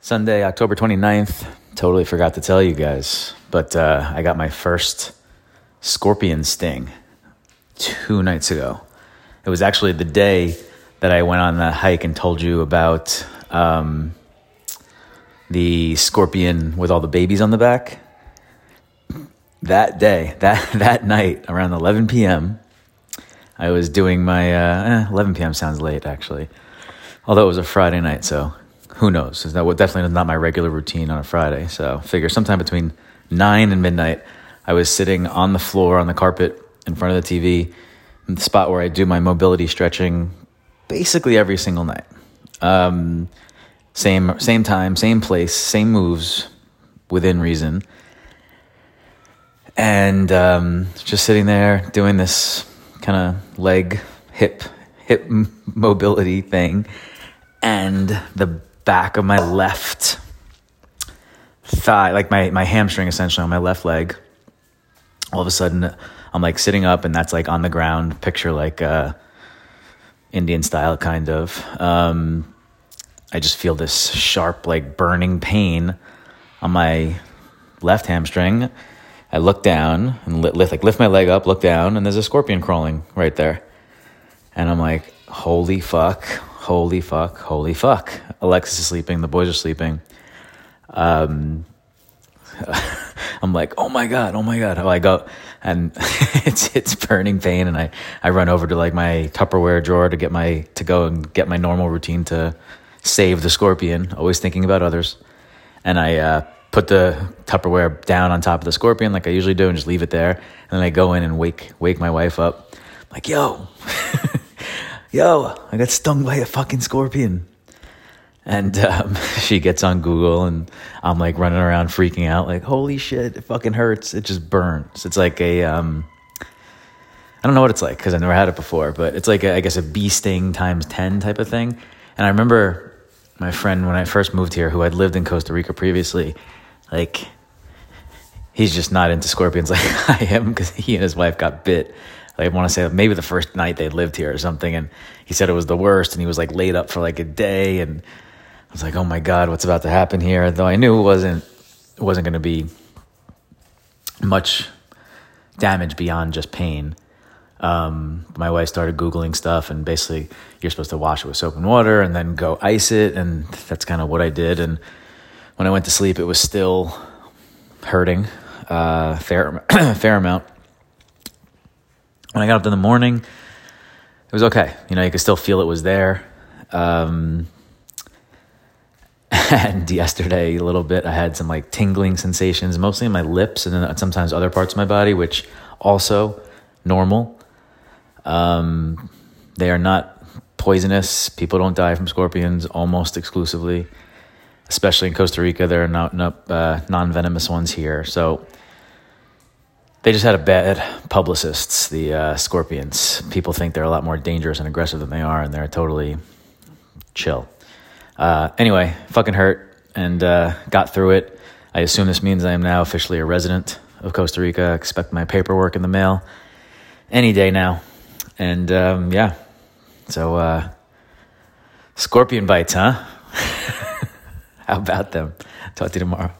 Sunday, October 29th. Totally forgot to tell you guys, but uh, I got my first scorpion sting two nights ago. It was actually the day that I went on the hike and told you about um, the scorpion with all the babies on the back. That day, that, that night, around 11 p.m., I was doing my uh, eh, 11 p.m. sounds late actually, although it was a Friday night, so who knows? That what definitely not my regular routine on a Friday. So figure sometime between nine and midnight, I was sitting on the floor on the carpet in front of the TV, in the spot where I do my mobility stretching, basically every single night. Um, same same time, same place, same moves, within reason. And um, just sitting there doing this kind of leg, hip, hip mobility thing, and the back of my left thigh, like my, my hamstring essentially on my left leg. All of a sudden, I'm like sitting up, and that's like on the ground. Picture like uh, Indian style, kind of. Um, I just feel this sharp, like burning pain on my left hamstring. I look down and lift, like lift my leg up, look down, and there's a scorpion crawling right there. And I'm like, holy fuck, holy fuck, holy fuck. Alexis is sleeping, the boys are sleeping. Um, I'm like, oh my god, oh my god. Oh, I go and it's it's burning pain, and I I run over to like my Tupperware drawer to get my to go and get my normal routine to save the scorpion. Always thinking about others, and I uh, put the Tupperware down on top of the scorpion like I usually do, and just leave it there. And then I go in and wake wake my wife up, I'm like yo. yo, I got stung by a fucking scorpion. And um, she gets on Google, and I'm like running around freaking out, like, holy shit, it fucking hurts. It just burns. It's like a, um, I don't know what it's like because I never had it before, but it's like, a, I guess, a bee sting times 10 type of thing. And I remember my friend when I first moved here, who had lived in Costa Rica previously, like, he's just not into scorpions like I am because he and his wife got bit I want to say maybe the first night they lived here or something. And he said it was the worst. And he was like laid up for like a day. And I was like, oh my God, what's about to happen here? Though I knew it wasn't, it wasn't going to be much damage beyond just pain. Um, my wife started Googling stuff and basically you're supposed to wash it with soap and water and then go ice it. And that's kind of what I did. And when I went to sleep, it was still hurting, uh, fair, fair amount when I got up in the morning, it was okay. You know, you could still feel it was there. Um, and yesterday, a little bit, I had some like tingling sensations, mostly in my lips and then sometimes other parts of my body, which also normal. Um, they are not poisonous. People don't die from scorpions almost exclusively, especially in Costa Rica. There are not, not uh, non venomous ones here. So they just had a bad publicists, the uh, Scorpions. People think they're a lot more dangerous and aggressive than they are, and they're totally chill. Uh, anyway, fucking hurt and uh, got through it. I assume this means I am now officially a resident of Costa Rica. expect my paperwork in the mail any day now. And um, yeah, so uh, scorpion bites, huh? How about them? Talk to you tomorrow.